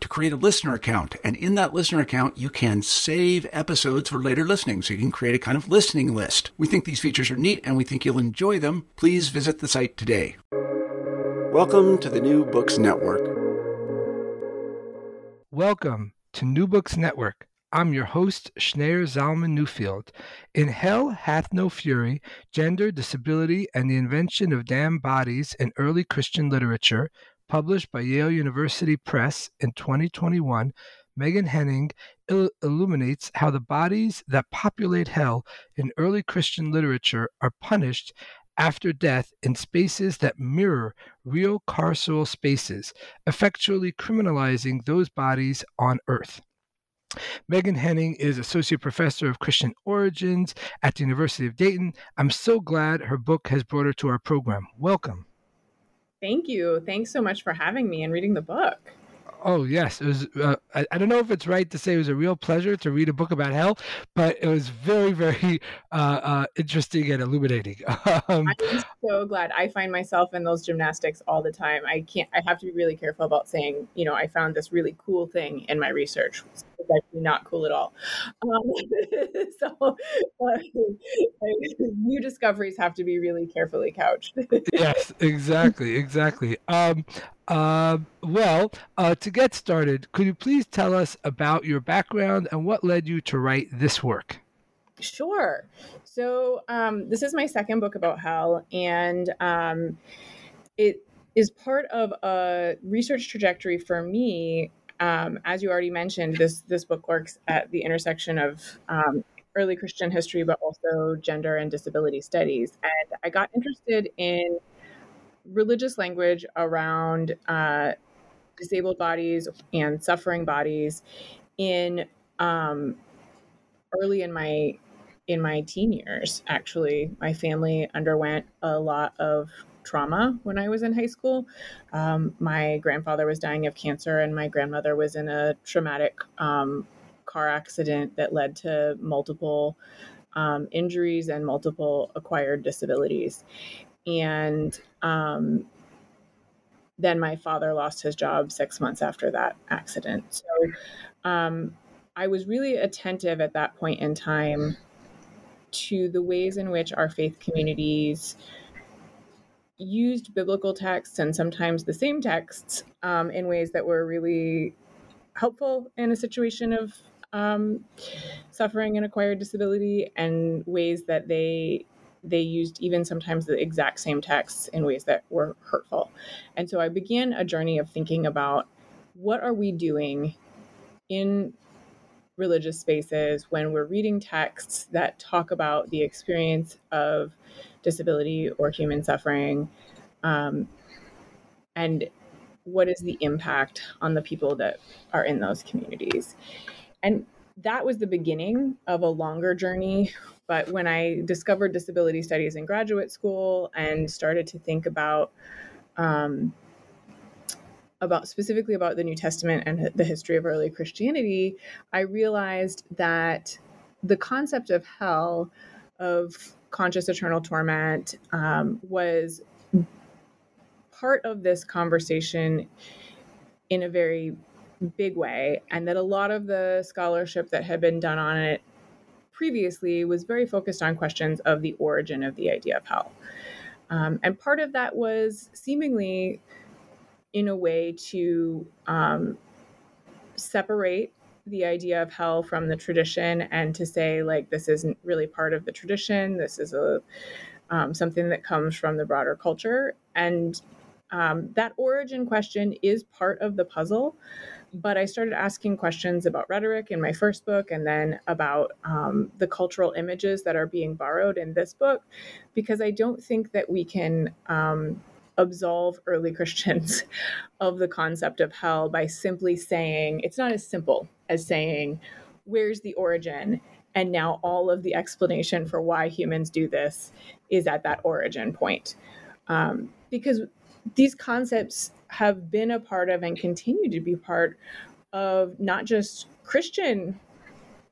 to create a listener account. And in that listener account, you can save episodes for later listening. So you can create a kind of listening list. We think these features are neat and we think you'll enjoy them. Please visit the site today. Welcome to the New Books Network. Welcome to New Books Network. I'm your host, Schneur Zalman Newfield. In Hell Hath No Fury Gender, Disability, and the Invention of Damned Bodies in Early Christian Literature, published by Yale University Press in 2021, Meghan Henning il- illuminates how the bodies that populate hell in early Christian literature are punished after death in spaces that mirror real carceral spaces, effectually criminalizing those bodies on earth. Meghan Henning is Associate Professor of Christian Origins at the University of Dayton. I'm so glad her book has brought her to our program. Welcome. Thank you. Thanks so much for having me and reading the book. Oh yes, it was. Uh, I, I, don't know if it's right to say it was a real pleasure to read a book about hell, but it was very, very uh, uh, interesting and illuminating. um, I'm so glad. I find myself in those gymnastics all the time. I can't. I have to be really careful about saying, you know, I found this really cool thing in my research. It's actually not cool at all. Um, so new discoveries have to be really carefully couched. yes, exactly, exactly. Um, uh, well, uh, to get started, could you please tell us about your background and what led you to write this work? Sure. So, um, this is my second book about hell, and um, it is part of a research trajectory for me. Um, as you already mentioned, this this book works at the intersection of um, early Christian history, but also gender and disability studies. And I got interested in religious language around uh, disabled bodies and suffering bodies in um, early in my in my teen years actually. My family underwent a lot of trauma when i was in high school. Um, my grandfather was dying of cancer and my grandmother was in a traumatic um, car accident that led to multiple um, injuries and multiple acquired disabilities and um, then my father lost his job six months after that accident. So um, I was really attentive at that point in time to the ways in which our faith communities used biblical texts and sometimes the same texts um, in ways that were really helpful in a situation of um, suffering and acquired disability and ways that they they used even sometimes the exact same texts in ways that were hurtful. And so I began a journey of thinking about what are we doing in religious spaces when we're reading texts that talk about the experience of disability or human suffering um, and what is the impact on the people that are in those communities and that was the beginning of a longer journey. But when I discovered disability studies in graduate school and started to think about um, about specifically about the New Testament and the history of early Christianity, I realized that the concept of hell, of conscious eternal torment, um, was part of this conversation in a very big way, and that a lot of the scholarship that had been done on it previously was very focused on questions of the origin of the idea of hell. Um, and part of that was seemingly in a way to um, separate the idea of hell from the tradition and to say like this isn't really part of the tradition. This is a um, something that comes from the broader culture. And um, that origin question is part of the puzzle but I started asking questions about rhetoric in my first book and then about um, the cultural images that are being borrowed in this book, because I don't think that we can um, absolve early Christians of the concept of hell by simply saying it's not as simple as saying, where's the origin? And now all of the explanation for why humans do this is at that origin point. Um, because these concepts have been a part of and continue to be part of not just Christian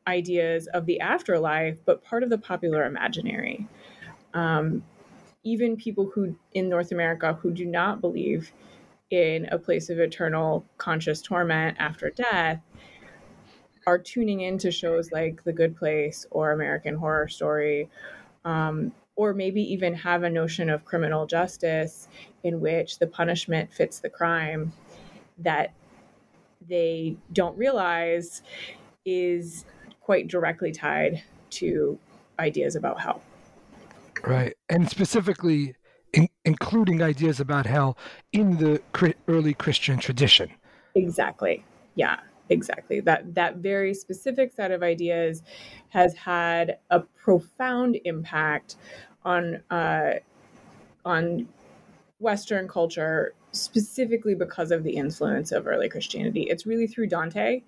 ideas of the afterlife, but part of the popular imaginary. Um, even people who in North America who do not believe in a place of eternal conscious torment after death are tuning into shows like The Good Place or American Horror Story, um, or maybe even have a notion of criminal justice in which the punishment fits the crime that they don't realize is quite directly tied to ideas about hell. Right. And specifically, in, including ideas about hell in the early Christian tradition. Exactly. Yeah, exactly. That that very specific set of ideas has had a profound impact on uh, on Western culture, specifically because of the influence of early Christianity. It's really through Dante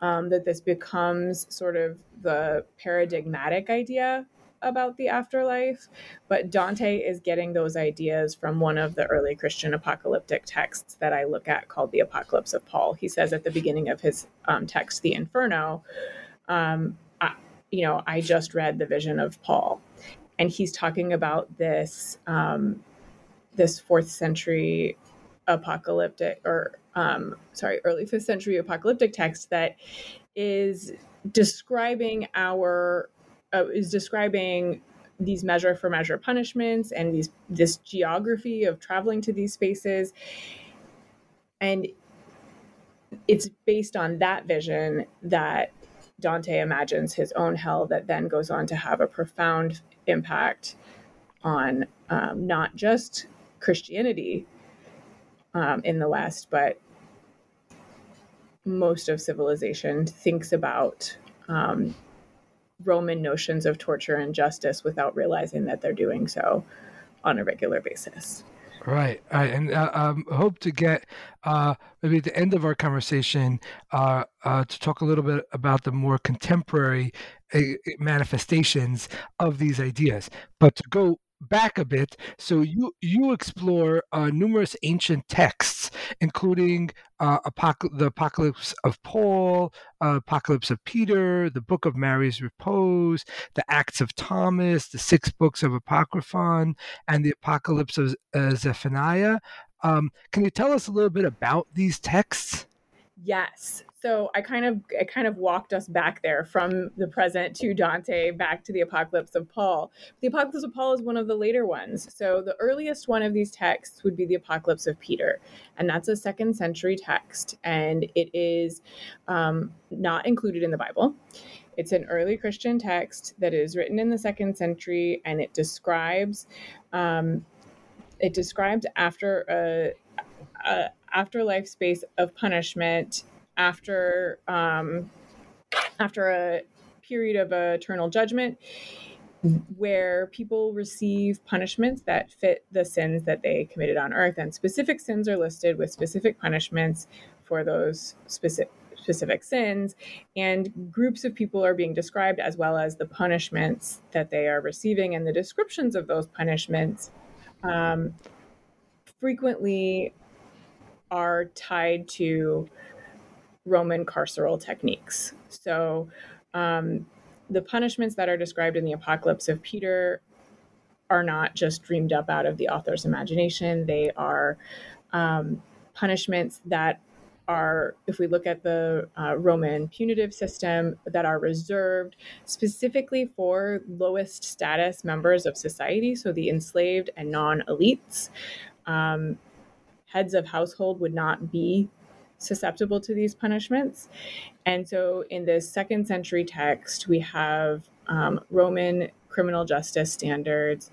um, that this becomes sort of the paradigmatic idea about the afterlife, but Dante is getting those ideas from one of the early Christian apocalyptic texts that I look at called the Apocalypse of Paul. He says at the beginning of his um, text, The Inferno, um, you know, I just read the vision of Paul and he's talking about this um, this fourth century apocalyptic or um, sorry early fifth century apocalyptic text that is describing our uh, is describing these measure for measure punishments and these this geography of traveling to these spaces. And it's based on that vision that Dante imagines his own hell that then goes on to have a profound impact on um, not just Christianity um, in the West, but most of civilization thinks about um, Roman notions of torture and justice without realizing that they're doing so on a regular basis. Right, right, and uh, um, hope to get uh, maybe at the end of our conversation uh, uh, to talk a little bit about the more contemporary manifestations of these ideas. But to go back a bit. So you you explore uh, numerous ancient texts, including uh, Apoc- the Apocalypse of Paul, uh, Apocalypse of Peter, the Book of Mary's Repose, the Acts of Thomas, the six books of Apocryphon, and the Apocalypse of uh, Zephaniah. Um, can you tell us a little bit about these texts? Yes so I kind of I kind of walked us back there from the present to Dante back to the Apocalypse of Paul. The Apocalypse of Paul is one of the later ones. So the earliest one of these texts would be the Apocalypse of Peter, and that's a second century text, and it is um, not included in the Bible. It's an early Christian text that is written in the second century, and it describes um, it describes after a, a afterlife space of punishment after um, after a period of eternal judgment where people receive punishments that fit the sins that they committed on earth. And specific sins are listed with specific punishments for those specific specific sins. And groups of people are being described as well as the punishments that they are receiving. And the descriptions of those punishments um, frequently are tied to Roman carceral techniques. So, um, the punishments that are described in the Apocalypse of Peter are not just dreamed up out of the author's imagination. They are um, punishments that are, if we look at the uh, Roman punitive system, that are reserved specifically for lowest status members of society, so the enslaved and non elites. Um, heads of household would not be susceptible to these punishments. And so in this second century text, we have um, Roman criminal justice standards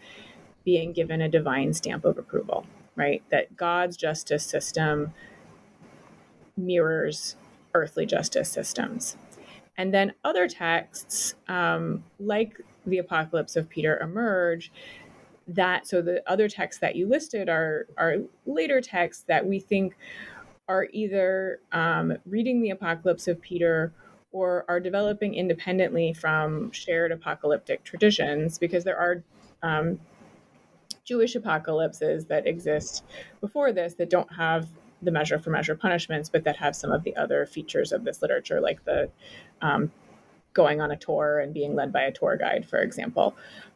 being given a divine stamp of approval, right? That God's justice system mirrors earthly justice systems. And then other texts, um, like the Apocalypse of Peter, emerge that so the other texts that you listed are are later texts that we think are either um, reading the Apocalypse of Peter or are developing independently from shared apocalyptic traditions because there are um, Jewish apocalypses that exist before this that don't have the measure for measure punishments, but that have some of the other features of this literature, like the um, going on a tour and being led by a tour guide, for example.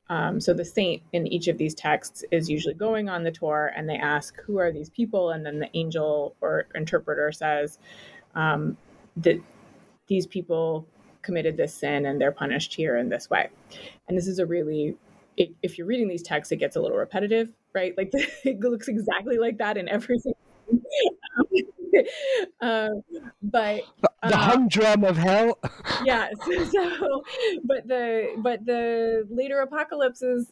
Um, so the saint in each of these texts is usually going on the tour and they ask, Who are these people? And then the angel or interpreter says um, that these people committed this sin and they're punished here in this way. And this is a really, it, if you're reading these texts, it gets a little repetitive, right? Like it looks exactly like that in every single. um, but the uh, humdrum of hell. yes. So, but the but the later apocalypses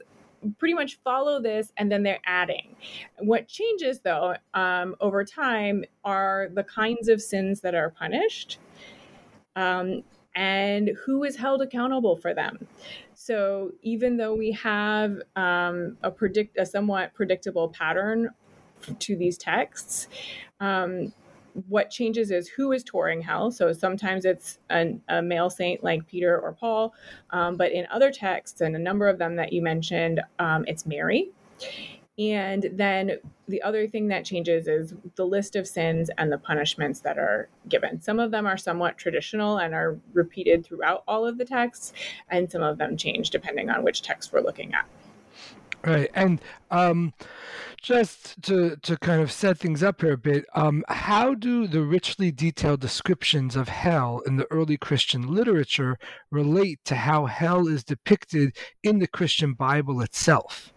pretty much follow this, and then they're adding. What changes though um, over time are the kinds of sins that are punished. Um, and who is held accountable for them. So even though we have um, a predict a somewhat predictable pattern to these texts, um, what changes is who is touring hell. So sometimes it's an, a male saint like Peter or Paul, um, but in other texts, and a number of them that you mentioned, um, it's Mary. And then the other thing that changes is the list of sins and the punishments that are given. Some of them are somewhat traditional and are repeated throughout all of the texts, and some of them change depending on which text we're looking at. Right. And um, just to, to kind of set things up here a bit, um, how do the richly detailed descriptions of hell in the early Christian literature relate to how hell is depicted in the Christian Bible itself?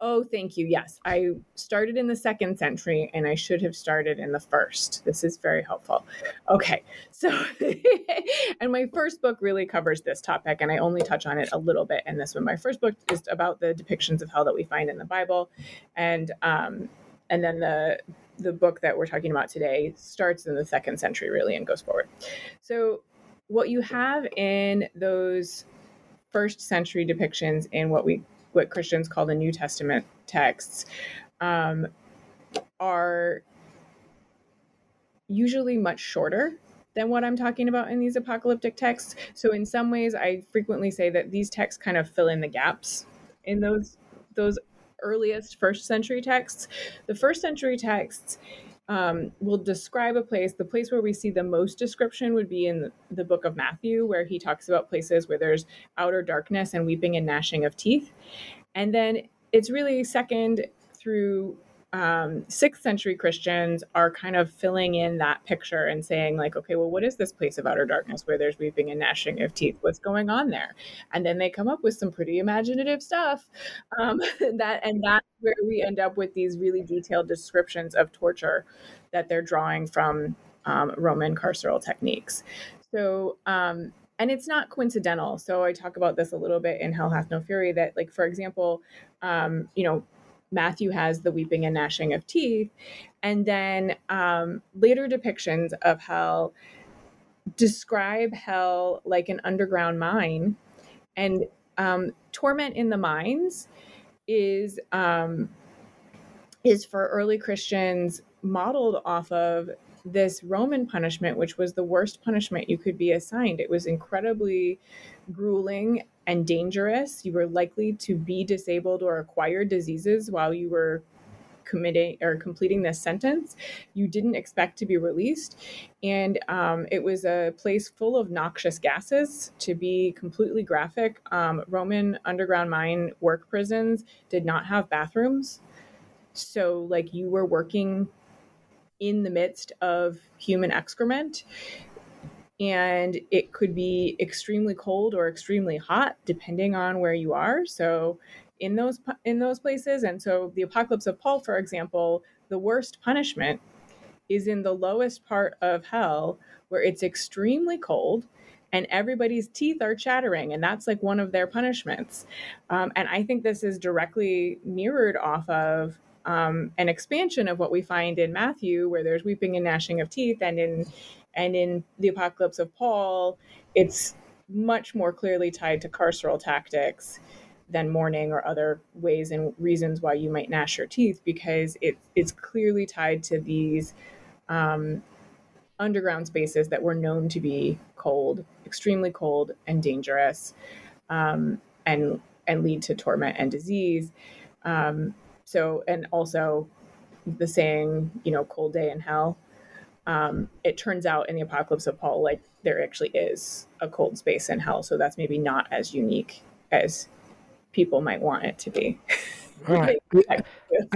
Oh, thank you. Yes, I started in the second century and I should have started in the first. This is very helpful. Okay, so, and my first book really covers this topic, and I only touch on it a little bit in this one. My first book is about the depictions of hell that we find in the Bible, and um, and then the the book that we're talking about today starts in the second century really and goes forward. So, what you have in those first century depictions in what we what Christians call the New Testament texts um, are usually much shorter than what I'm talking about in these apocalyptic texts. So in some ways, I frequently say that these texts kind of fill in the gaps in those those earliest first century texts. The first century texts um, will describe a place. The place where we see the most description would be in the, book of Matthew, where he talks about places where there's outer darkness and weeping and gnashing of teeth. And then it's really second through um, sixth century Christians are kind of filling in that picture and saying, like, okay, well, what is this place of outer darkness where there's weeping and gnashing of teeth? What's going on there? And then they come up with some pretty imaginative stuff. Um, that and that's where we end up with these really detailed descriptions of torture that they're drawing from um, Roman carceral techniques. So um, and it's not coincidental. So I talk about this a little bit in Hell Hath No Fury. That, like, for example, um, you know, Matthew has the weeping and gnashing of teeth. And then um, later depictions of hell describe hell like an underground mine. And um, torment in the mines is um, is for early Christians modeled off of this Roman punishment, which was the worst punishment you could be assigned. It was incredibly grueling and dangerous. You were likely to be disabled or acquire diseases while you were committing or completing this sentence, you didn't expect to be released. And um, it was a place full of noxious gases. To be completely graphic, um, Roman underground mine work prisons did not have bathrooms. So, like, you were working in the midst of human excrement and it could be extremely cold or extremely hot depending on where you are. So in those in those places and so the apocalypse of paul for example the worst punishment is in the lowest part of hell where it's extremely cold and everybody's teeth are chattering and that's like one of their punishments. Um, and i think this is directly mirrored off of um, an expansion of what we find in matthew where there's weeping and gnashing of teeth and in and in the apocalypse of paul it's much more clearly tied to carceral tactics than mourning or other ways and reasons why you might gnash your teeth because it, it's clearly tied to these um, underground spaces that were known to be cold, extremely cold and dangerous, um, and and lead to torment and disease. Um, so, and also the saying, you know, cold day in hell. Um, it turns out in the apocalypse of Paul, like there actually is a cold space in hell. So that's maybe not as unique as people might want it to be. Right.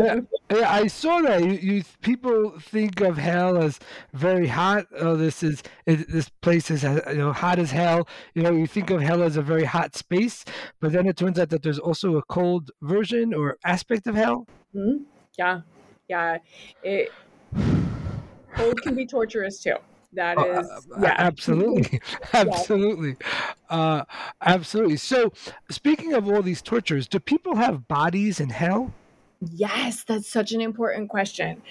yeah, I saw that. You, you, people think of hell as very hot. Oh, this is it, this place is uh, you know hot as hell. You know, you think of hell as a very hot space, but then it turns out that there's also a cold version or aspect of hell. Mm-hmm. Yeah, yeah. It cold can be torturous too. That oh, uh, yeah, absolutely, absolutely, uh, absolutely. So, speaking of all these tortures, do people have bodies in hell? Yes, that's such an important question.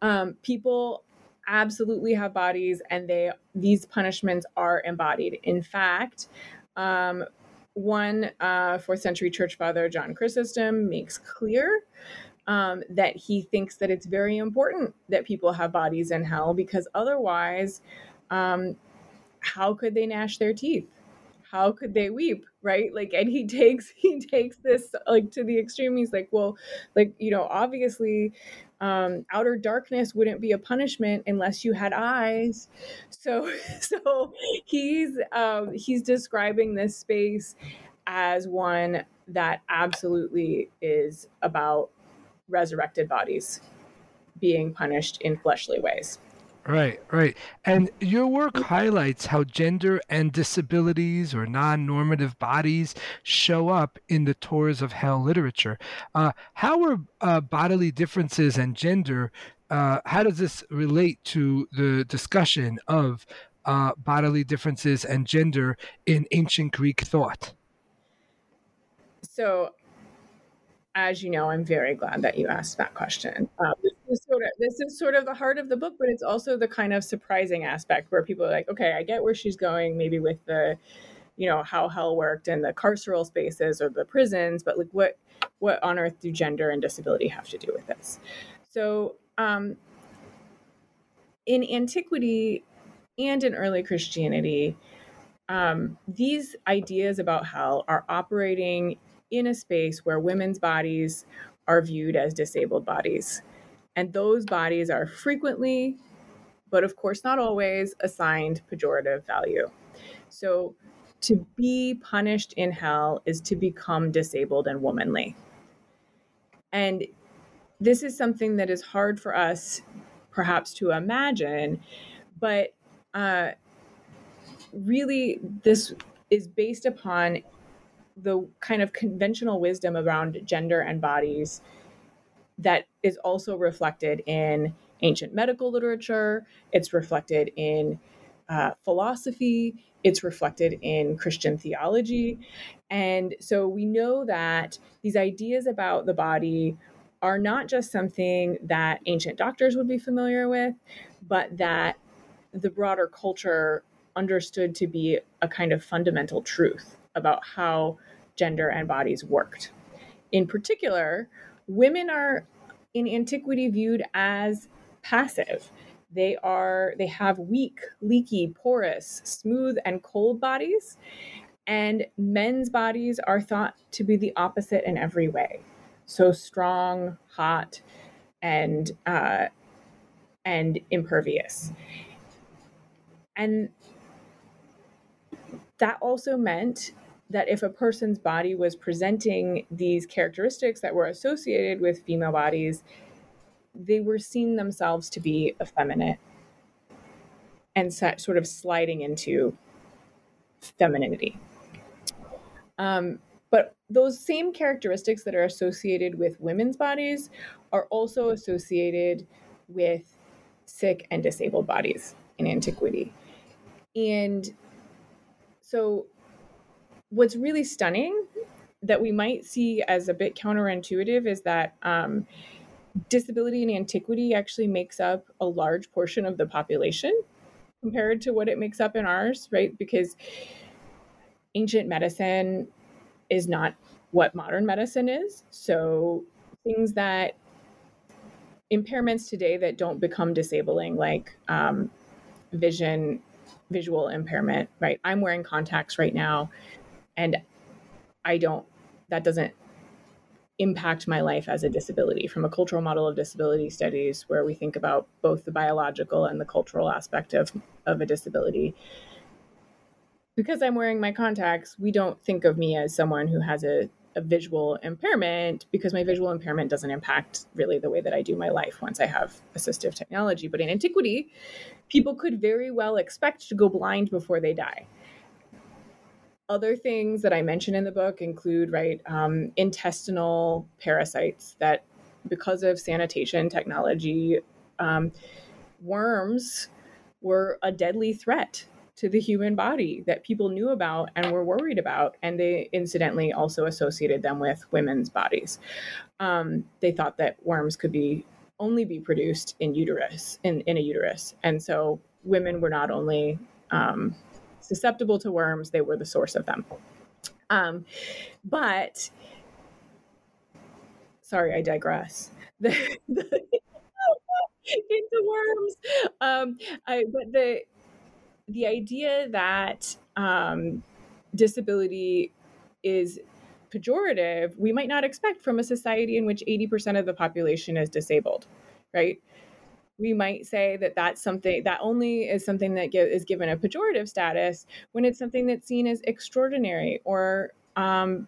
Um, people absolutely have bodies, and they these punishments are embodied. In fact, um, one uh, fourth century church father, John Chrysostom, makes clear um, that he thinks that it's very important that people have bodies in hell because otherwise, um, how could they gnash their teeth? How could they weep? Right? Like, and he takes he takes this like to the extreme. He's like, well, like you know, obviously, um, outer darkness wouldn't be a punishment unless you had eyes. So, so he's um, he's describing this space as one that absolutely is about resurrected bodies being punished in fleshly ways. Right, right. And your work highlights how gender and disabilities or non normative bodies show up in the Tours of Hell literature. Uh, how are uh, bodily differences and gender, uh, how does this relate to the discussion of uh, bodily differences and gender in ancient Greek thought? So as you know, I'm very glad that you asked that question. Um, this, is sort of, this is sort of the heart of the book, but it's also the kind of surprising aspect where people are like, okay, I get where she's going, maybe with the, you know, how hell worked and the carceral spaces or the prisons, but like, what, what on earth do gender and disability have to do with this? So, um, in antiquity and in early Christianity, um, these ideas about hell are operating in a space where women's bodies are viewed as disabled bodies. And those bodies are frequently, but of course not always, assigned pejorative value. So to be punished in hell is to become disabled and womanly. And this is something that is hard for us perhaps to imagine, but uh, really this is based upon the kind of conventional wisdom around gender and bodies that is also reflected in ancient medical literature, it's reflected in uh, philosophy, it's reflected in Christian theology. And so we know that these ideas about the body are not just something that ancient doctors would be familiar with, but that the broader culture understood to be a kind of fundamental truth about how gender and bodies worked. In particular, women are in antiquity viewed as passive. They are they have weak, leaky, porous, smooth and cold bodies, and men's bodies are thought to be the opposite in every way. So strong, hot, and uh, and impervious. And that also meant that if a person's body was presenting these characteristics that were associated with female bodies, they were seeing themselves to be effeminate and sort of sliding into femininity. Um, but those same characteristics that are associated with women's bodies are also associated with sick and disabled bodies in antiquity. And so, what's really stunning that we might see as a bit counterintuitive is that um, disability in antiquity actually makes up a large portion of the population compared to what it makes up in ours, right? Because ancient medicine is not what modern medicine is. So things that impairments today that don't become disabling, like um, vision, visual impairment, right? I'm wearing contacts right now, and I don't, that doesn't impact my life as a disability. From a cultural model of disability studies where we think about both the biological and the cultural aspect of, of a disability because i'm wearing my contacts we don't think of me as someone who has a, a visual impairment because my visual impairment doesn't impact really the way that i do my life once i have assistive technology. But in antiquity people could very well expect to go blind before they die other things that I mention in the book include right um, intestinal parasites that, because of sanitation technology, um, worms were a deadly threat to the human body that people knew about and were worried about, and they incidentally also associated them with women's bodies. Um, they thought that worms could be only be produced in uterus in, in a uterus, and so women were not only um, susceptible to worms, they were the source of them. Um, but sorry, I digress. The, the, into worms. Um, I, but the the idea that um, disability is pejorative, we might not expect from a society in which 80% of the population is disabled, right? We might say that that's something that only is something that get, is given a pejorative status when it's something that's seen as extraordinary or um,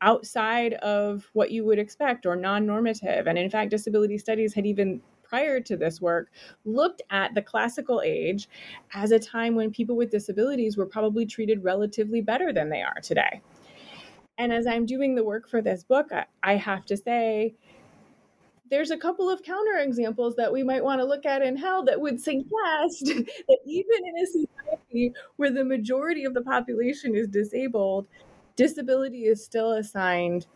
outside of what you would expect or non-normative. And in fact disability studies had even prior to this work looked at the classical age as a time when people with disabilities were probably treated relatively better than they are today. And as i'm doing the work for this book I, I have to say there's a couple of counterexamples that we might want to look at in hell that would suggest that even in a society where the majority of the population is disabled, disability is still assigned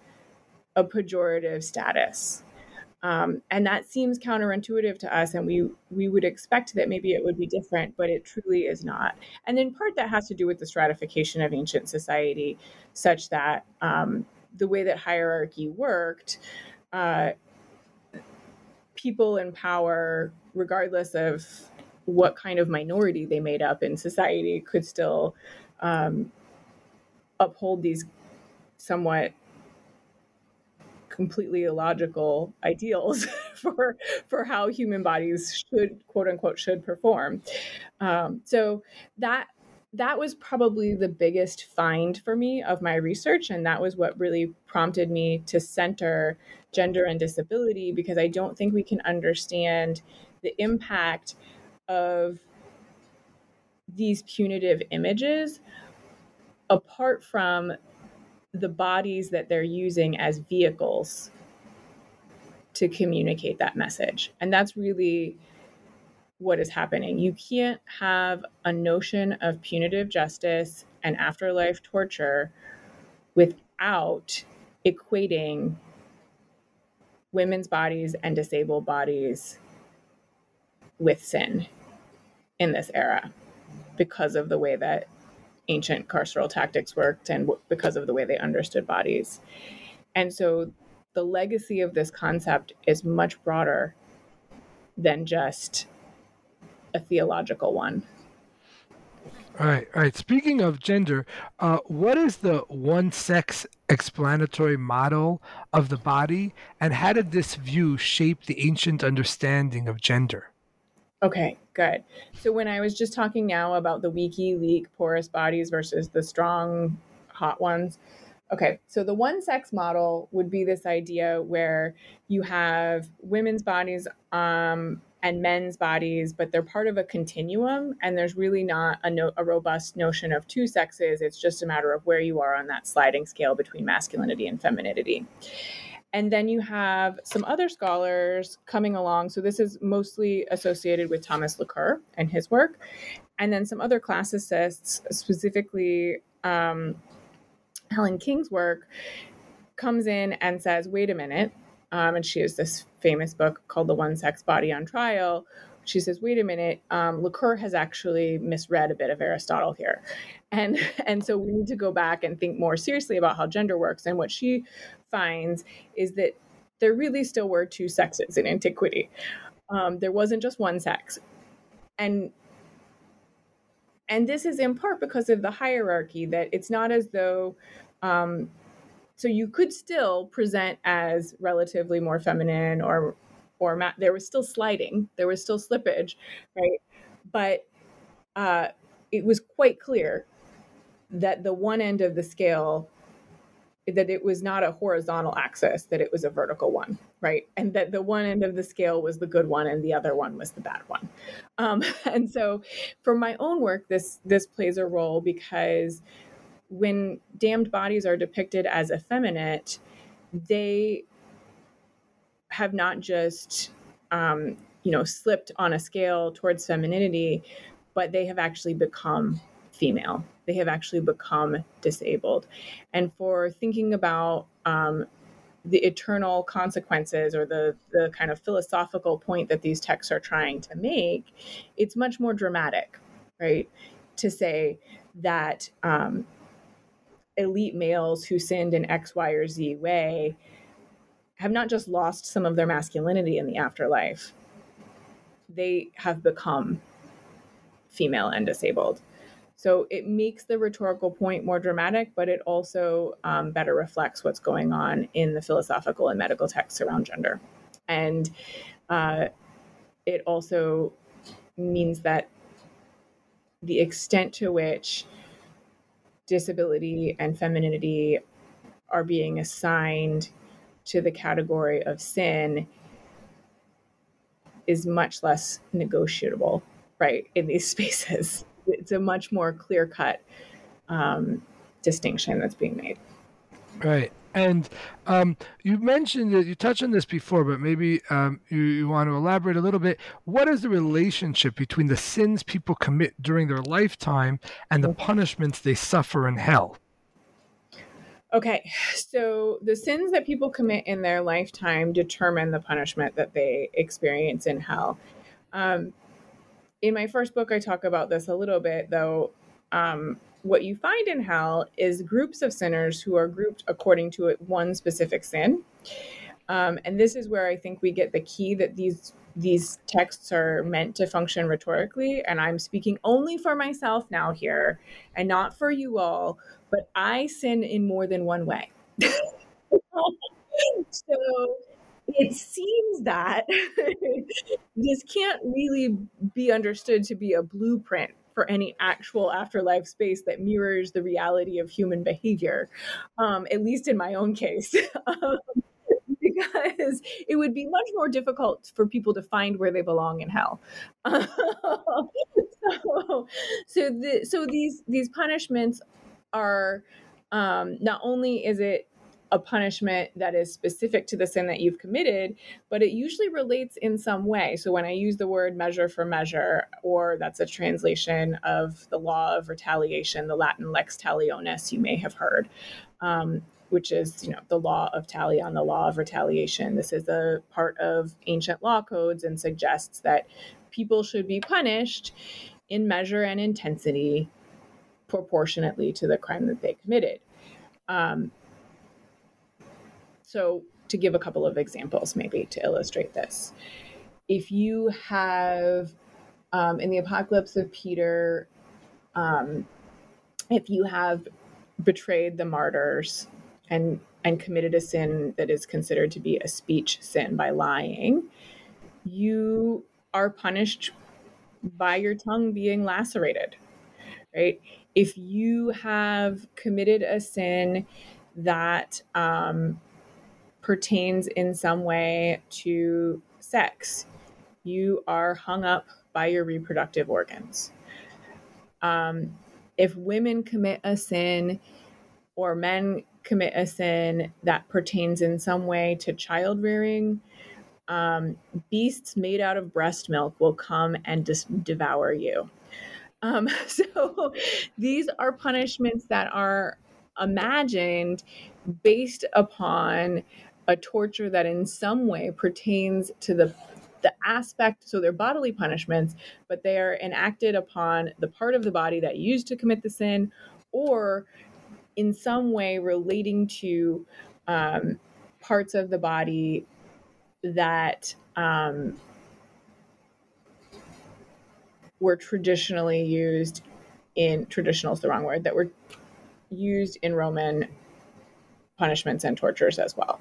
a pejorative status. Um, and that seems counterintuitive to us, and we we would expect that maybe it would be different, but it truly is not. And in part, that has to do with the stratification of ancient society, such that um, the way that hierarchy worked, uh, people in power, regardless of what kind of minority they made up in society, could still um, uphold these somewhat completely illogical ideals for for how human bodies should quote unquote should perform. Um, so that that was probably the biggest find for me of my research and that was what really prompted me to center gender and disability because I don't think we can understand the impact of these punitive images apart from the bodies that they're using as vehicles to communicate that message. And that's really what is happening. You can't have a notion of punitive justice and afterlife torture without equating women's bodies and disabled bodies with sin in this era because of the way that ancient carceral tactics worked and because of the way they understood bodies. And so the legacy of this concept is much broader than just a theological one. All right, all right. Speaking of gender, uh, what is the one sex explanatory model of the body, and how did this view shape the ancient understanding of gender? Okay, good. So when I was just talking now about the leaky, leak, porous bodies versus the strong, hot ones, okay, so the one sex model would be this idea where you have women's bodies um, and men's bodies, but they're part of a continuum, and there's really not a, no, a robust notion of two sexes. It's just a matter of where you are on that sliding scale between masculinity and femininity. And then you have some other scholars coming along. So this is mostly associated with Thomas Laqueur and his work. And then some other classicists, specifically um, Helen King's work, comes in and says, wait a minute. Um, and she has this famous book called The One Sex Body on Trial. She says, wait a minute, um, Laqueur has actually misread a bit of Aristotle here. And, and so we need to go back and think more seriously about how gender works. And what she finds is that there really still were two sexes in antiquity. Um, there wasn't just one sex. And and this is in part because of the hierarchy that it's not as though um, so you could still present as relatively more feminine or or ma- there was still sliding there was still slippage right? But uh, it was quite clear that the one end of the scale that it was not a horizontal axis that it was a vertical one right? And that the one end of the scale was the good one and the other one was the bad one. Um, and so for my own work this this plays a role because when damned bodies are depicted as effeminate they have not just um, you know slipped on a scale towards femininity but they have actually become female they have actually become disabled. And for thinking about um, the eternal consequences or the, the kind of philosophical point that these texts are trying to make, it's much more dramatic, right? To say that um, elite males who sinned in X, Y, or Z way have not just lost some of their masculinity in the afterlife, they have become female and disabled. So it makes the rhetorical point more dramatic, but it also um, better reflects what's going on in the philosophical and medical texts around gender. And uh, it also means that the extent to which disability and femininity are being assigned to the category of sin is much less negotiable, right, in these spaces it's a much more clear cut um, distinction that's being made. Right. And um, you mentioned that you touched on this before, but maybe um, you, you, want to elaborate a little bit. What is the relationship between the sins people commit during their lifetime and the punishments they suffer in hell? Okay, so the sins that people commit in their lifetime determine the punishment that they experience in hell. Um, in my first book, I talk about this a little bit, though. Um, what you find in hell is groups of sinners who are grouped according to one specific sin. Um, and this is where I think we get the key that these these texts are meant to function rhetorically. And I'm speaking only for myself now here, and not for you all. But I sin in more than one way. so it seems that this can't really be understood to be a blueprint for any actual afterlife space that mirrors the reality of human behavior, um, at least in my own case. um, because it would be much more difficult for people to find where they belong in hell. so, so, the, so these these punishments are um, not only is it a punishment that is specific to the sin that you've committed, but it usually relates in some way. So when I use the word measure for measure, or that's a translation of the law of retaliation, the Latin lex talionis, you may have heard. Um, which is, you know, the law of talion, the law of retaliation. This is a part of ancient law codes and suggests that people should be punished in measure and intensity proportionately to the crime that they committed. Um, so, to give a couple of examples, maybe to illustrate this, if you have um, in the Apocalypse of Peter, um, if you have betrayed the martyrs and and committed a sin that is considered to be a speech sin by lying, you are punished by your tongue being lacerated. Right? If you have committed a sin that um, pertains in some way to sex, you are hung up by your reproductive organs. Um, if women commit a sin or men commit a sin that pertains in some way to child rearing, um, beasts made out of breast milk will come and just devour you. Um, so these are punishments that are imagined based upon a torture that in some way pertains to the the aspect so they're bodily punishments but they are enacted upon the part of the body that used to commit the sin or in some way relating to um, parts of the body that um, were traditionally used in traditional is the wrong word that were used in roman punishments and tortures as well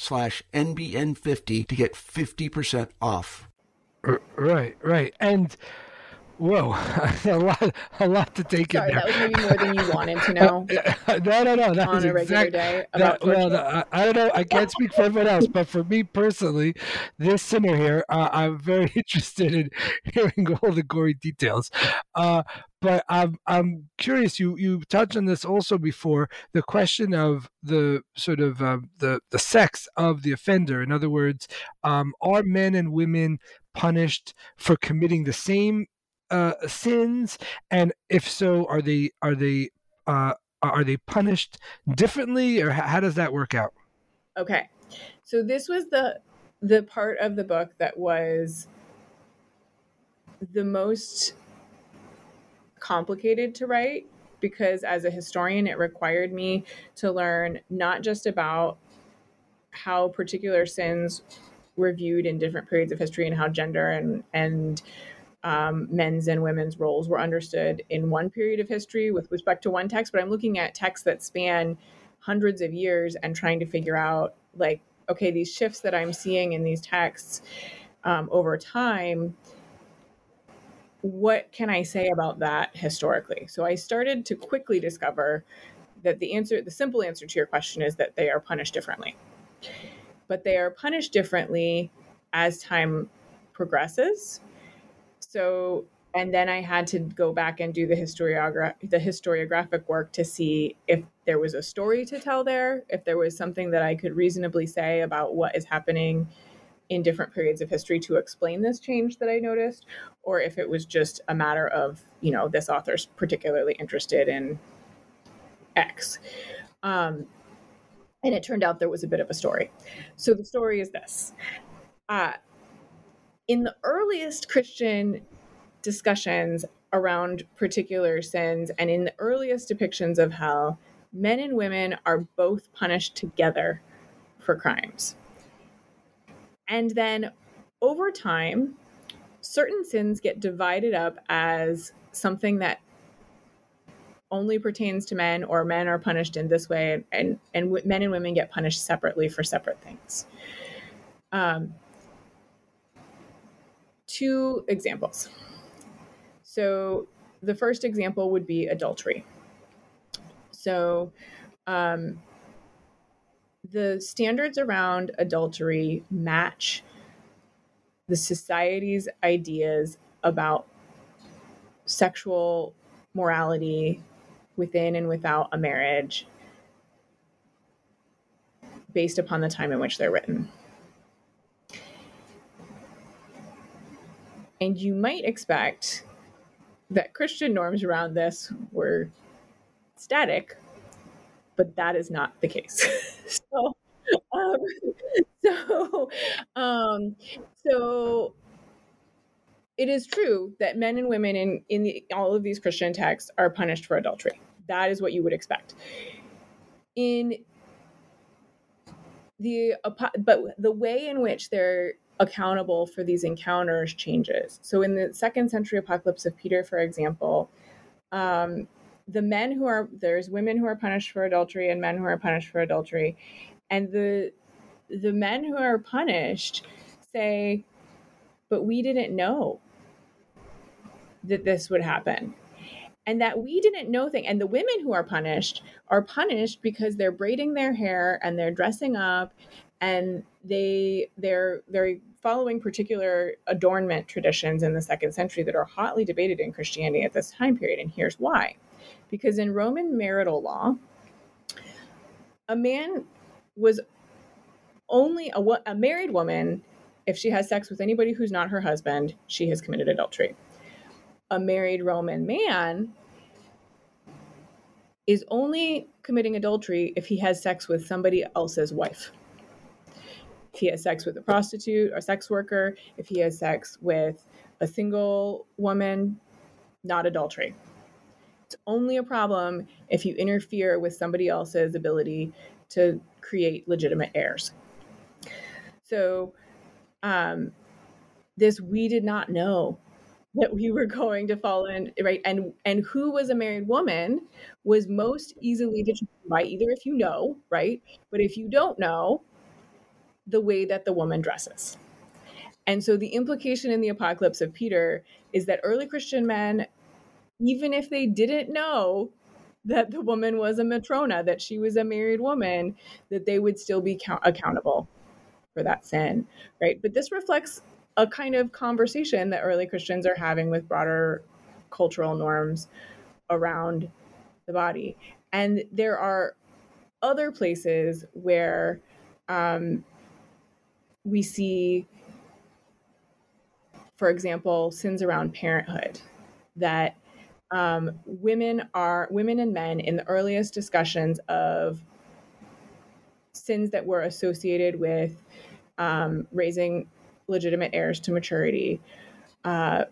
slash NBN50 to get 50% off. Right, right. And whoa, a lot, a lot to take Sorry, in there. that was maybe more than you wanted to know no, no, no. That on a regular exact- day that- well, no, I, don't know. I can't speak for everyone else, but for me personally, this sinner here, uh, I'm very interested in hearing all the gory details. Uh, but I'm I'm curious. You you touched on this also before the question of the sort of um, the the sex of the offender. In other words, um, are men and women punished for committing the same uh, sins? And if so, are they are they uh, are they punished differently, or how, does that work out? Okay. So this was the the part of the book that was the most complicated to write because as a historian it required me to learn not just about how particular sins were viewed in different periods of history and how gender and and um, men's and women's roles were understood in one period of history with respect to one text, but I'm looking at texts that span hundreds of years and trying to figure out, like, okay, these shifts that I'm seeing in these texts um, over time, what can I say about that historically? So I started to quickly discover that the answer, the simple answer to your question is that they are punished differently. But they are punished differently as time progresses so and then i had to go back and do the historiogra- the historiographic work to see if there was a story to tell there if there was something that i could reasonably say about what is happening in different periods of history to explain this change that i noticed or if it was just a matter of you know this author's particularly interested in x. Um, and it turned out there was a bit of a story. So the story is this. Uh, in the earliest Christian discussions around particular sins and in the earliest depictions of hell, men and women are both punished together for crimes. And then over time, certain sins get divided up as something that only pertains to men or men are punished in this way and and men and women get punished separately for separate things um, two examples. So the first example would be adultery. So, um, the standards around adultery match the society's ideas about sexual morality within and without a marriage based upon the time in which they're written. And you might expect that Christian norms around this were static, but that is not the case. so, um, so, um, so it is true that men and women in in the, all of these Christian texts are punished for adultery. That is what you would expect. In the but the way in which they're accountable for these encounters changes. So in the second century apocalypse of Peter, for example, um, the men who are there's women who are punished for adultery and men who are punished for adultery, and the the men who are punished say, "But we didn't know that this would happen." and that we didn't know thing and the women who are punished are punished because they're braiding their hair and they're dressing up and they they're they're following particular adornment traditions in the second century that are hotly debated in Christianity at this time period and here's why because in Roman marital law a man was only a, a married woman if she has sex with anybody who's not her husband she has committed adultery a married Roman man is only committing adultery if he has sex with somebody else's wife. If he has sex with a prostitute or sex worker, if he has sex with a single woman, not adultery. It's only a problem if you interfere with somebody else's ability to create legitimate heirs. So, um, this we did not know that we were going to fall in right and and who was a married woman was most easily determined by either if you know right but if you don't know the way that the woman dresses and so the implication in the apocalypse of peter is that early christian men even if they didn't know that the woman was a matrona that she was a married woman that they would still be count- accountable for that sin right but this reflects a kind of conversation that early Christians are having with broader cultural norms around the body. And there are other places where um, we see, for example, sins around parenthood that um, women are women and men in the earliest discussions of sins that were associated with um, raising legitimate heirs to maturity uh,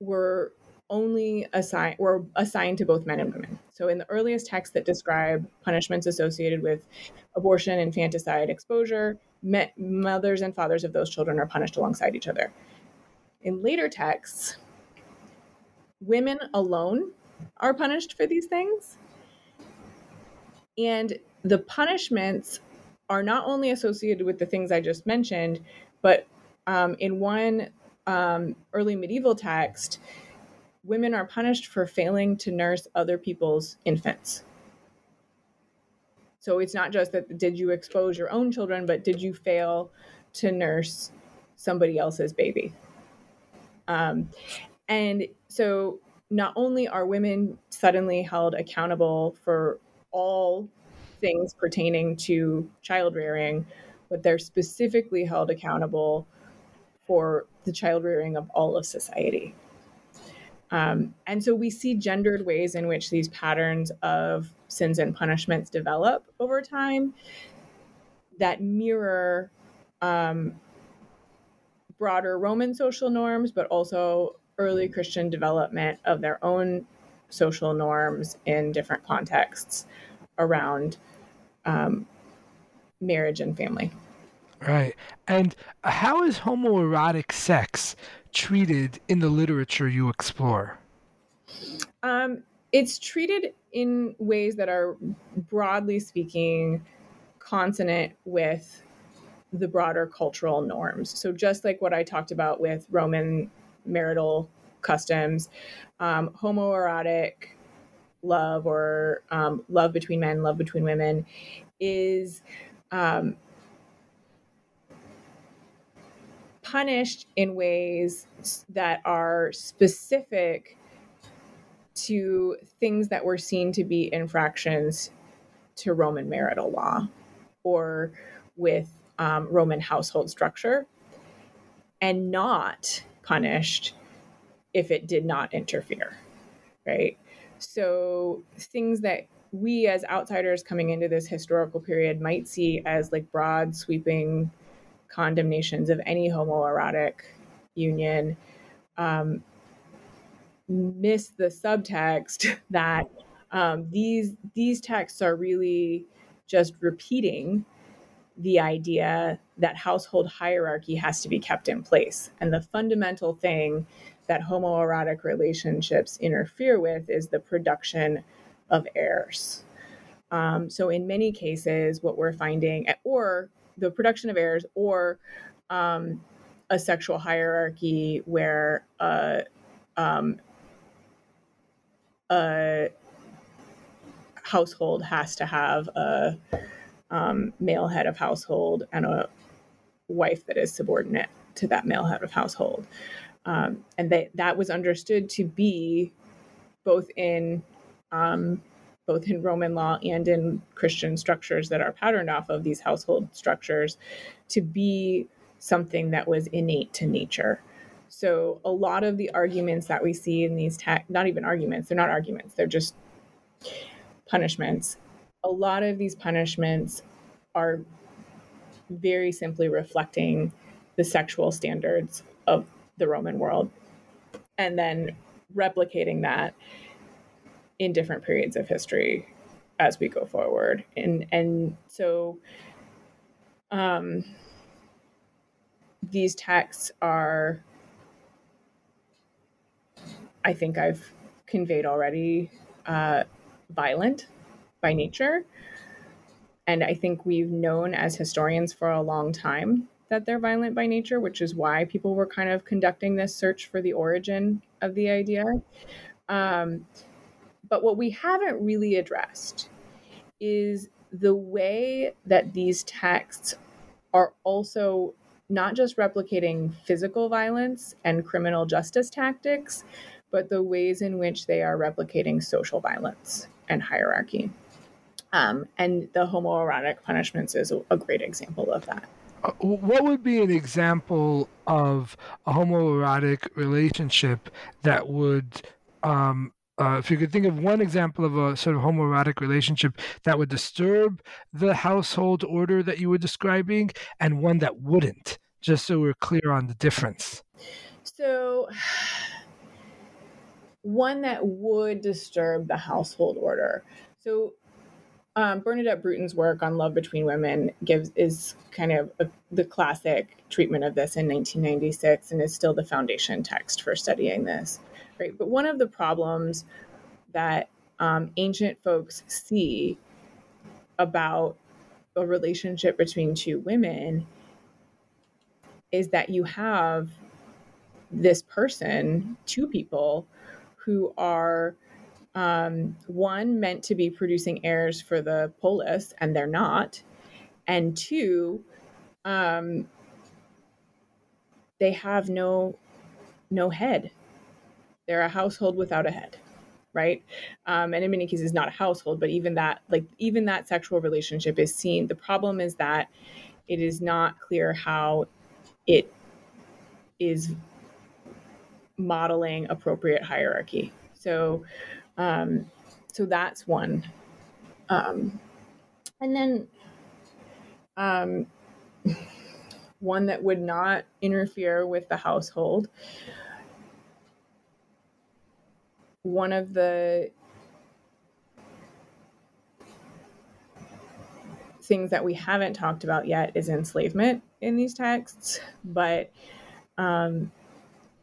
were only assigned were assigned to both men and women. So in the earliest texts that describe punishments associated with abortion, infanticide, exposure, mothers and fathers of those children are punished alongside each other. In later texts, women alone are punished for these things. And the punishments are not only associated with the things I just mentioned, but um, in one um, early medieval text, women are punished for failing to nurse other people's infants. So it's not just that did you expose your own children, but did you fail to nurse somebody else's baby? Um, and so not only are women suddenly held accountable for all things pertaining to child rearing, but they're specifically held accountable for the child rearing of all of society. Um, and so we see gendered ways in which these patterns of sins and punishments develop over time that mirror um, broader Roman social norms, but also early Christian development of their own social norms in different contexts around um, marriage and family. Right. And how is homoerotic sex treated in the literature you explore? Um, it's treated in ways that are, broadly speaking, consonant with the broader cultural norms. So, just like what I talked about with Roman marital customs, um, homoerotic love or um, love between men, love between women, is um, punished in ways that are specific to things that were seen to be infractions to Roman marital law or with um, Roman household structure, and not punished if it did not interfere, right? So things that we as outsiders coming into this historical period might see as like broad sweeping condemnations of any homoerotic union um, miss the subtext that um, these these texts are really just repeating the idea that household hierarchy has to be kept in place and the fundamental thing that homoerotic relationships interfere with is the production of heirs. Um, so, in many cases, what we're finding, or the production of heirs, or um, a sexual hierarchy where uh, um, a household has to have a um, male head of household and a wife that is subordinate to that male head of household. Um, and that that was understood to be both in um, both in Roman law and in Christian structures that are patterned off of these household structures to be something that was innate to nature. So a lot of the arguments that we see in these ta- not even arguments, they're not arguments, they're just punishments. A lot of these punishments are very simply reflecting the sexual standards of the Roman world and then replicating that in different periods of history as we go forward. And and so um these texts are I think I've conveyed already uh, violent by nature. And I think we've known as historians for a long time that they're violent by nature, which is why people were kind of conducting this search for the origin of the idea. Um, but what we haven't really addressed is the way that these texts are also not just replicating physical violence and criminal justice tactics, but the ways in which they are replicating social violence and hierarchy. Um, and the homoerotic punishments is a, great example of that. Uh, what would be an example of a homoerotic relationship that would um, uh, if you could think of one example of a sort of homoerotic relationship that would disturb the household order that you were describing and one that wouldn't, just so we're clear on the difference. So, one that would disturb the household order. So, um, Bernadette Brooten's work on love between women gives is kind of a, the classic treatment of this in 1996 and is still the foundation text for studying this. Right, but one of the problems that um, ancient folks see about a relationship between two women is that you have this person, two people, who are um, one meant to be producing heirs for the polis and they're not. And two um, they have no no head. They're a household without a head right? Um, and in many cases not a household but even that like even that sexual relationship is seen. The problem is that it is not clear how it is modeling appropriate hierarchy so um, so that's one. Um, and then um, one that would not interfere with the household. One of the things that we haven't talked about yet is enslavement in these texts, but um,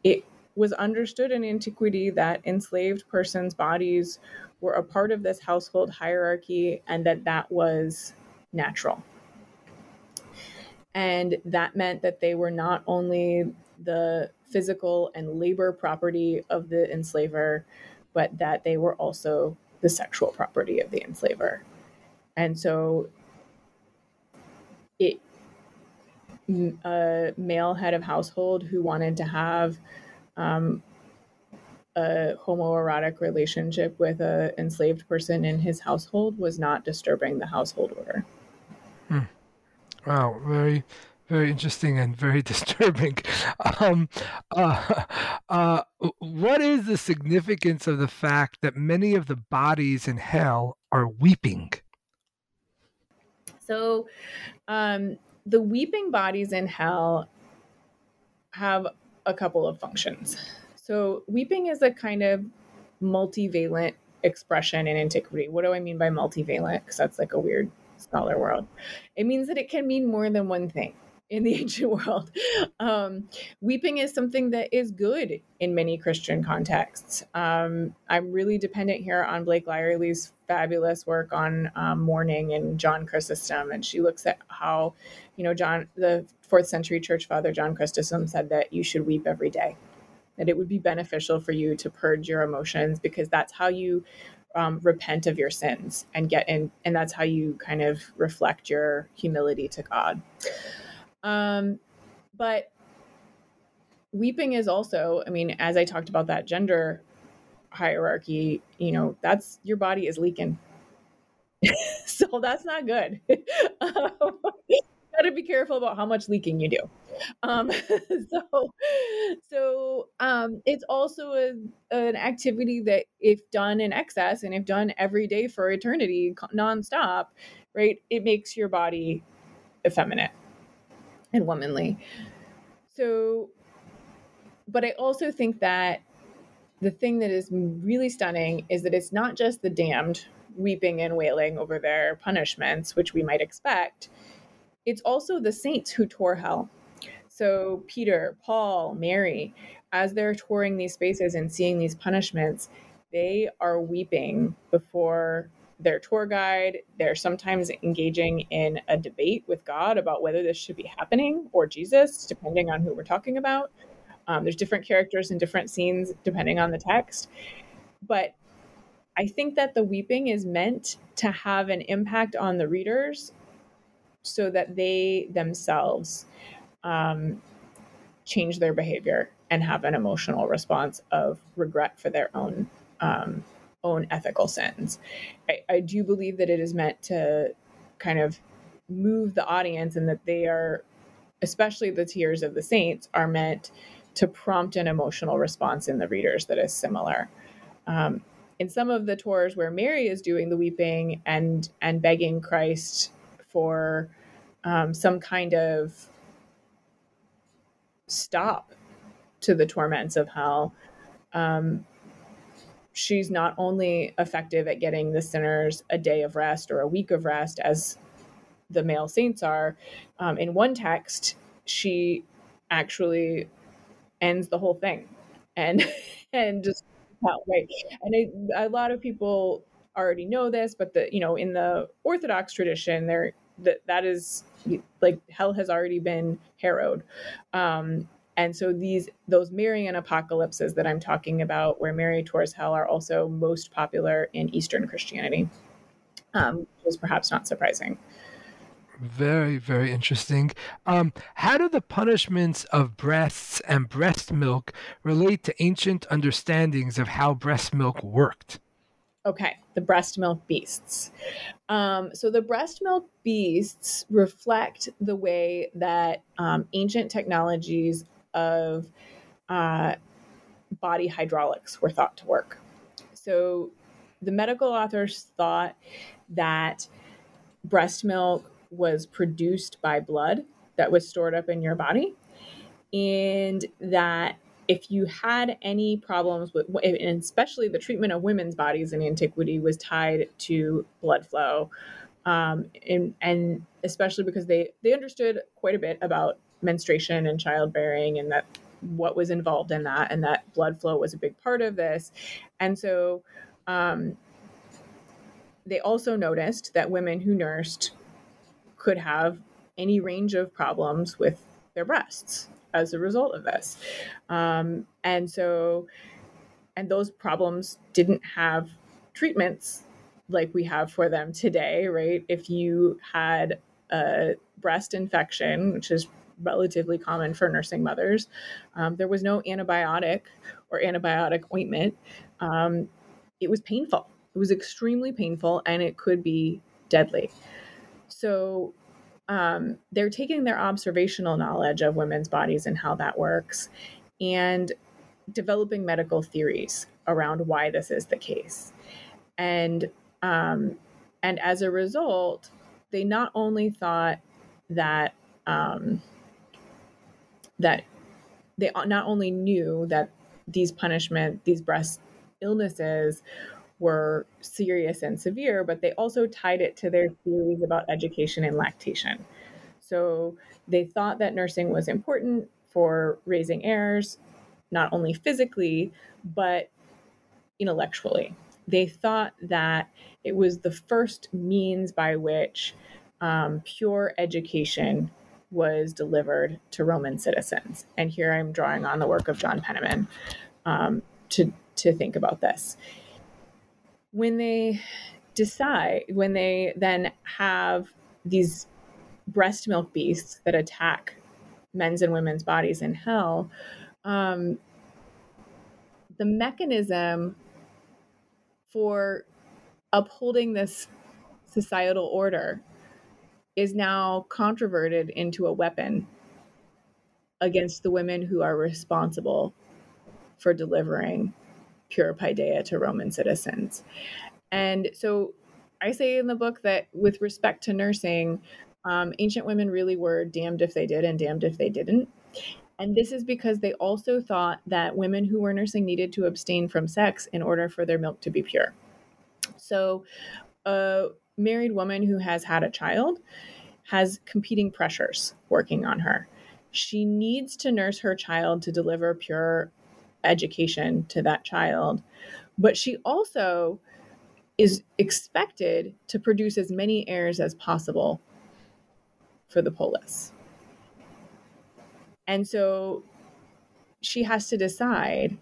it was understood in antiquity that enslaved persons' bodies were a part of this household hierarchy and that that was natural. And that meant that they were not only the physical and labor property of the enslaver, but that they were also the sexual property of the enslaver. And so it a male head of household who wanted to have um, a homoerotic relationship with an enslaved person in his household was not disturbing the household order. Hmm. Wow, very, very interesting and very disturbing. Um, uh, uh, what is the significance of the fact that many of the bodies in hell are weeping? So, um, the weeping bodies in hell have a couple of functions. So, weeping is a kind of multivalent expression in antiquity. What do I mean by multivalent? Because that's like a weird scholar world. It means that it can mean more than one thing in the ancient world. Um, weeping is something that is good in many Christian contexts. Um, I'm really dependent here on Blake Leyerle's fabulous work on um, mourning and John Chrysostom, and she looks at how, you know, John, the fourth century church father John Chrysostom said that you should weep every day, that it would be beneficial for you to purge your emotions because that's how you um, repent of your sins and get in, and that's how you kind of reflect your humility to God. Um, but weeping is also, I mean, as I talked about that gender hierarchy, you know, that's your body is leaking. so that's not good. um, got to be careful about how much leaking you do. Um, so, so um, it's also a, an activity that, if done in excess and if done every day for eternity, nonstop, right, it makes your body effeminate and womanly. So, but I also think that the thing that is really stunning is that it's not just the damned weeping and wailing over their punishments, which we might expect. It's also the saints who tour hell. So, Peter, Paul, Mary, as they're touring these spaces and seeing these punishments, they are weeping before their tour guide. They're sometimes engaging in a debate with God about whether this should be happening or Jesus, depending on who we're talking about. Um, there's different characters in different scenes depending on the text. But I think that the weeping is meant to have an impact on the readers so that they themselves um, change their behavior and have an emotional response of regret for their own um, own ethical sins. I, I do believe that it is meant to kind of move the audience and that they are, especially the tears of the saints, are meant to prompt an emotional response in the readers that is similar. Um, in some of the tours where Mary is doing the weeping and and begging Christ for um, some kind of stop to the torments of hell, um, she's not only effective at getting the sinners a day of rest or a week of rest, as the male saints are. Um, in one text, she actually ends the whole thing, and and just right. And a lot of people already know this, but the you know in the Orthodox tradition, there that that is like hell has already been harrowed. Um, and so these those Marian apocalypses that I'm talking about, where Mary tours hell, are also most popular in Eastern Christianity, um, which is perhaps not surprising. Very, very interesting. Um, how do the punishments of breasts and breast milk relate to ancient understandings of how breast milk worked? Okay, the breast milk beasts. Um, so the breast milk beasts reflect the way that um, ancient technologies of uh, body hydraulics were thought to work. So the medical authors thought that breast milk was produced by blood that was stored up in your body, and that if you had any problems with, and especially the treatment of women's bodies in antiquity was tied to blood flow, um, and, and especially because they they understood quite a bit about menstruation and childbearing and that what was involved in that and that blood flow was a big part of this. And so um, they also noticed that women who nursed could have any range of problems with their breasts as a result of this um, and so and those problems didn't have treatments like we have for them today, right? If you had a breast infection, which is relatively common for nursing mothers, um, there was no antibiotic or antibiotic ointment. Um, it was painful. It was extremely painful and it could be deadly. So um, they're taking their observational knowledge of women's bodies and how that works and developing medical theories around why this is the case. And um, and as a result, they not only thought that um, that they not only knew that these punishment, these breast illnesses were serious and severe, but they also tied it to their theories about education and lactation. So they thought that nursing was important for raising heirs, not only physically, but intellectually. They thought that it was the first means by which um, pure education was delivered to Roman citizens. And here I'm drawing on the work of John Penniman um, to, to think about this. When they decide, when they then have these breast milk beasts that attack men's and women's bodies in hell, um, the mechanism for upholding this societal order is now controverted into a weapon against the women who are responsible for delivering pure paideia to Roman citizens. And so I say in the book that with respect to nursing, um, ancient women really were damned if they did and damned if they didn't. And this is because they also thought that women who were nursing needed to abstain from sex in order for their milk to be pure. So, a married woman who has had a child has competing pressures working on her. She needs to nurse her child to deliver pure education to that child, but she also is expected to produce as many heirs as possible for the polis. And so she has to decide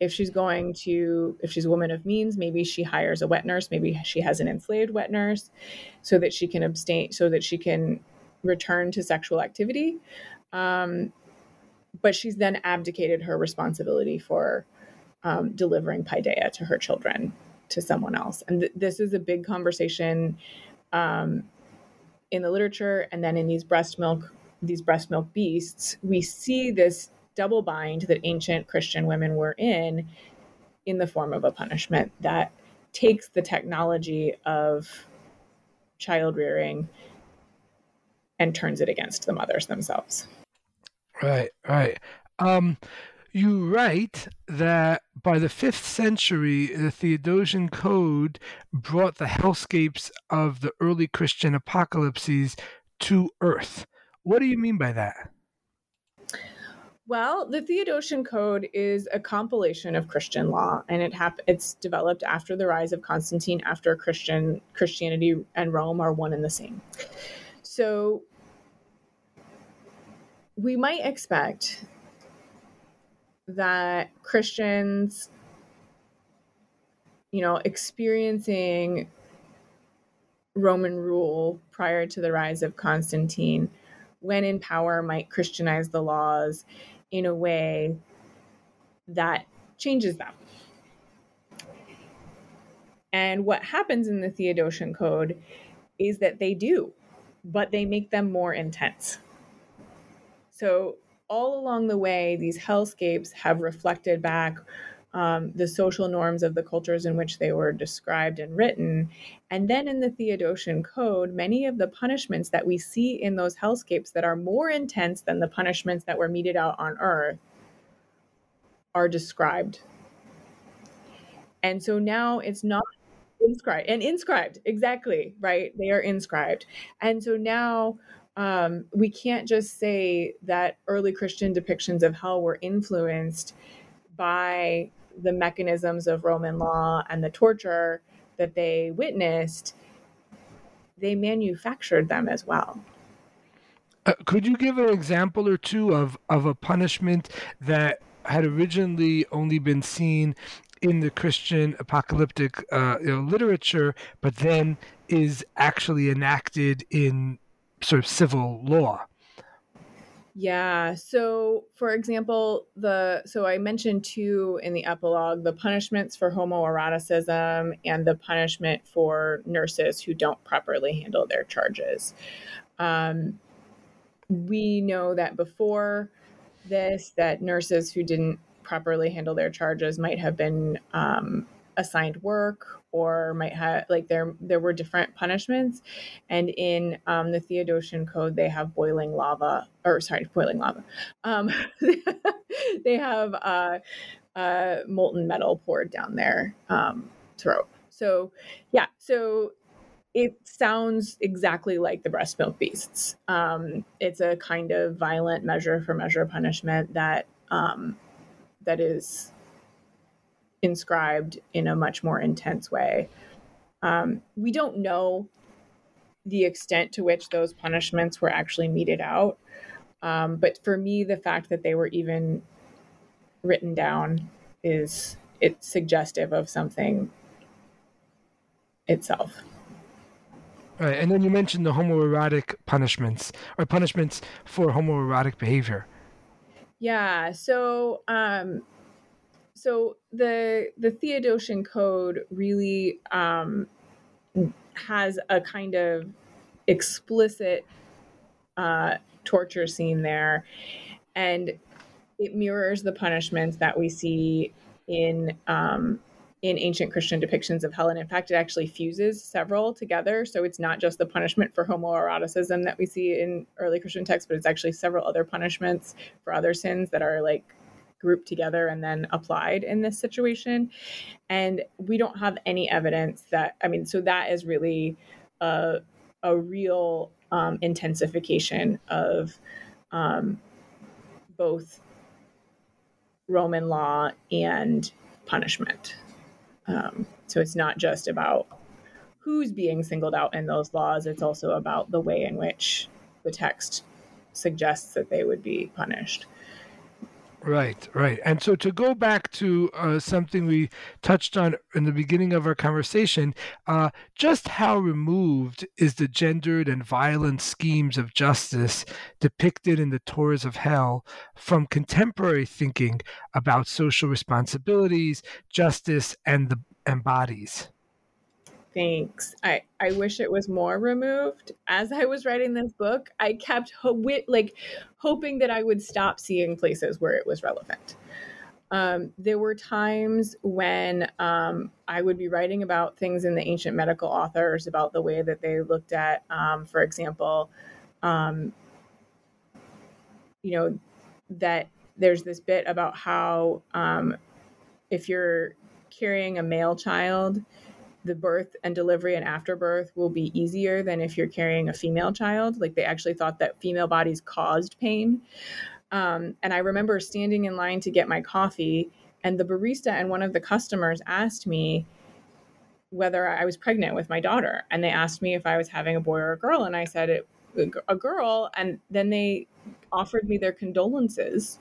if she's going to if she's a woman of means maybe she hires a wet nurse maybe she has an enslaved wet nurse so that she can abstain so that she can return to sexual activity um, but she's then abdicated her responsibility for um, delivering paideia to her children to someone else and th- this is a big conversation um, in the literature and then in these breast milk these breast milk beasts we see this double bind that ancient Christian women were in in the form of a punishment that takes the technology of child rearing and turns it against the mothers themselves. Right, right. Um, you write that by the fifth century, the Theodosian Code brought the hellscapes of the early Christian apocalypses to earth. What do you mean by that? Well, the Theodosian Code is a compilation of Christian law, and it hap- it's developed after the rise of Constantine, after Christian Christianity and Rome are one and the same. So we might expect that Christians, you know, experiencing Roman rule prior to the rise of Constantine, when in power, might Christianize the laws in a way that changes them. And what happens in the Theodosian Code is that they do, but they make them more intense. So, all along the way, these hellscapes have reflected back um, the social norms of the cultures in which they were described and written. And then in the Theodosian Code, many of the punishments that we see in those hellscapes that are more intense than the punishments that were meted out on earth are described. And so now it's not inscribed and inscribed, exactly, right? They are inscribed. And so now um, we can't just say that early Christian depictions of hell were influenced by the mechanisms of Roman law and the torture that they witnessed, they manufactured them as well. Uh, could you give an example or two of, of a punishment that had originally only been seen in the Christian apocalyptic uh, you know, literature, but then is actually enacted in sort of civil law. Yeah. So, for example, the so I mentioned two in the epilogue the punishments for homoeroticism and the punishment for nurses who don't properly handle their charges. Um, we know that before this, that nurses who didn't properly handle their charges might have been um, assigned work or might have like there there were different punishments. And in um, the theodosian code they have boiling lava or sorry boiling lava. Um, they have uh, uh, molten metal poured down their um, throat. So yeah so it sounds exactly like the breast milk beasts. Um, it's a kind of violent measure for measure punishment that um, that is inscribed in a much more intense way. Um, we don't know the extent to which those punishments were actually meted out. Um, but for me, the fact that they were even written down is it's suggestive of something itself. Right, and then you mentioned the homoerotic punishments or punishments for homoerotic behavior. Yeah, so um, so the the Theodosian Code really um, has a kind of explicit uh, torture scene there, and it mirrors the punishments that we see in um, in ancient Christian depictions of hell. And in fact, it actually fuses several together. So it's not just the punishment for homoeroticism that we see in early Christian texts, but it's actually several other punishments for other sins that are like grouped together and then applied in this situation. And we don't have any evidence that, I mean, so that is really a, a real um, intensification of um, both Roman law and punishment. Um, so it's not just about who's being singled out in those laws, it's also about the way in which the text suggests that they would be punished. Right, right. And so to go back to uh, something we touched on in the beginning of our conversation, uh, just how removed is the gendered and violent schemes of justice depicted in the Tours of Hell from contemporary thinking about social responsibilities, justice, and the and bodies? Thanks. I, I wish it was more removed. As I was writing this book, I kept ho- like hoping that I would stop seeing places where it was relevant. Um, there were times when um, I would be writing about things in the ancient medical authors about the way that they looked at, um, for example, um, you know, that there's this bit about how um, if you're carrying a male child, the birth and delivery and afterbirth will be easier than if you're carrying a female child. Like they actually thought that female bodies caused pain. Um, and I remember standing in line to get my coffee, and the barista and one of the customers asked me whether I was pregnant with my daughter. And they asked me if I was having a boy or a girl. And I said, it, a girl. And then they offered me their condolences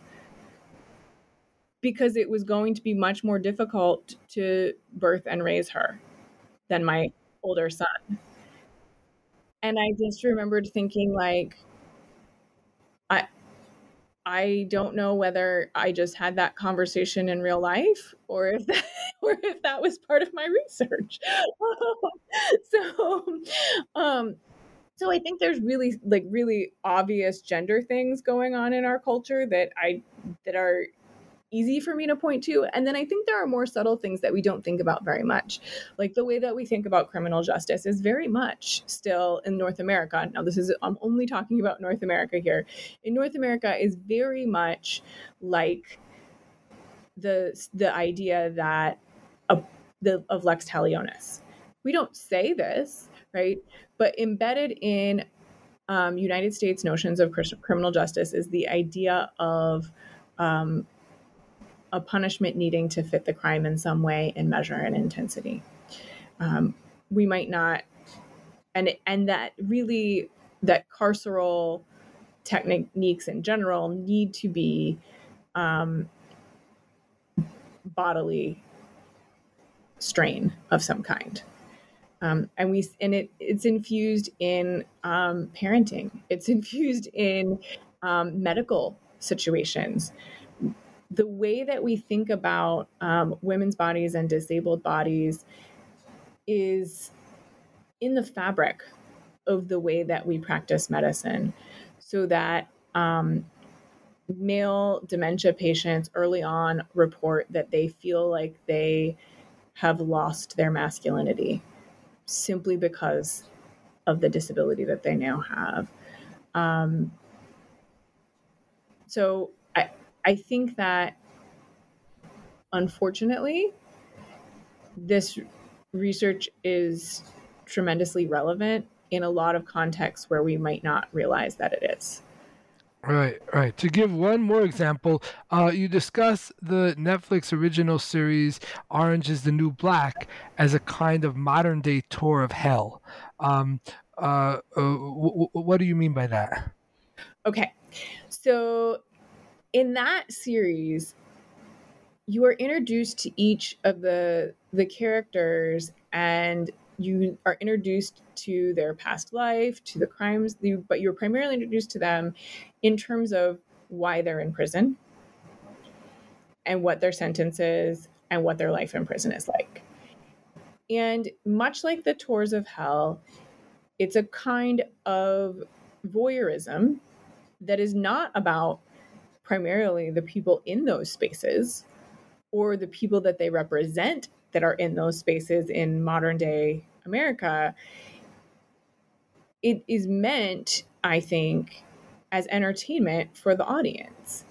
because it was going to be much more difficult to birth and raise her than my older son. And I just remembered thinking like I I don't know whether I just had that conversation in real life or if that, or if that was part of my research. so um so I think there's really like really obvious gender things going on in our culture that I that are easy for me to point to. And then I think there are more subtle things that we don't think about very much. Like the way that we think about criminal justice is very much still in North America. Now, this is, I'm only talking about North America here. In North America is very much like the, the idea that a, the, of lex talionis. We don't say this, right? But embedded in um, United States notions of criminal justice is the idea of um, a punishment needing to fit the crime in some way and measure and intensity. Um, we might not, and and that really that carceral techniques in general need to be um, bodily strain of some kind. Um, and we and it it's infused in um, parenting. It's infused in um, medical situations. The way that we think about um, women's bodies and disabled bodies is in the fabric of the way that we practice medicine, so that um, male dementia patients early on report that they feel like they have lost their masculinity simply because of the disability that they now have. Um, so I, think that unfortunately, this research is tremendously relevant in a lot of contexts where we might not realize that it is. Right, right. To give one more example, uh, you discuss the Netflix original series Orange is the New Black as a kind of modern day tour of hell. Um, uh, uh, w- w- what do you mean by that? Okay. So, in that series, you are introduced to each of the the characters and you are introduced to their past life, to the crimes, but you're primarily introduced to them in terms of why they're in prison and what their sentence is and what their life in prison is like. And much like the tours of hell, it's a kind of voyeurism that is not about primarily the people in those spaces or the people that they represent that are in those spaces in modern day America. It is meant, I think, as entertainment for the audience.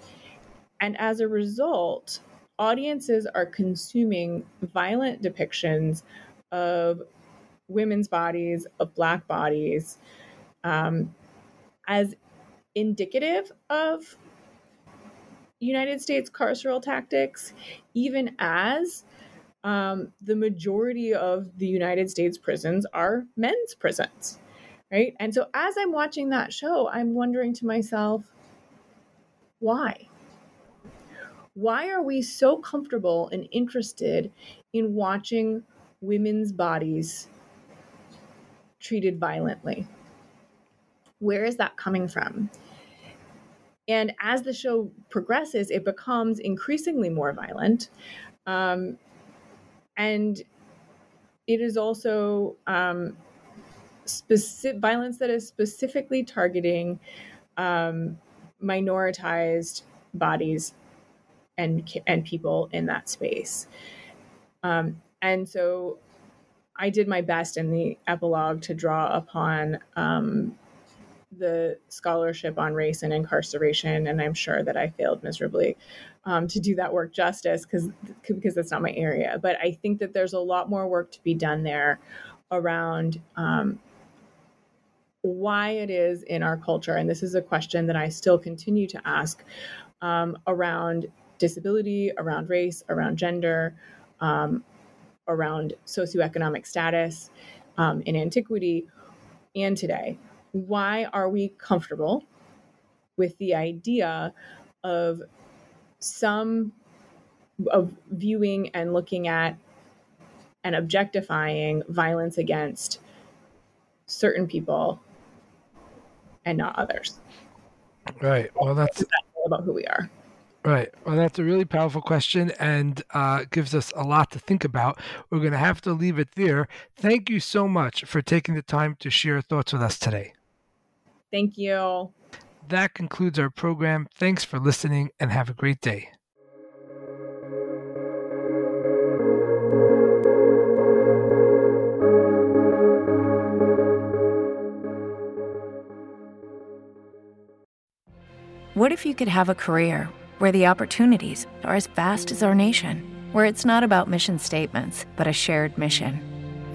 And as a result, audiences are consuming violent depictions of women's bodies, of Black bodies, um, as indicative of United States carceral tactics, even as um, the majority of the United States prisons are men's prisons right? And so as I'm watching that show, I'm wondering to myself, why? Why are we so comfortable and interested in watching women's bodies treated violently? Where is that coming from? And as the show progresses, it becomes increasingly more violent. Um, and it is also um, specific violence that is specifically targeting um, minoritized bodies and and people in that space. Um, and so I did my best in the epilogue to draw upon um, the scholarship on race and incarceration, and I'm sure that I failed miserably um, to do that work justice because because that's not my area. But I think that there's a lot more work to be done there around um, why it is in our culture, and this is a question that I still continue to ask um, around disability, around race, around gender, um, around socioeconomic status um, in antiquity and today. Why are we comfortable with the idea of some of viewing and looking at and objectifying violence against certain people and not others. Right. Well, that's about who we are. Right. Well, that's a really powerful question and uh, gives us a lot to think about. We're going to have to leave it there. Thank you so much for taking the time to share thoughts with us today. Thank you. That concludes our program. Thanks for listening and have a great day. What if you could have a career where the opportunities are as vast as our nation, where it's not about mission statements, but a shared mission?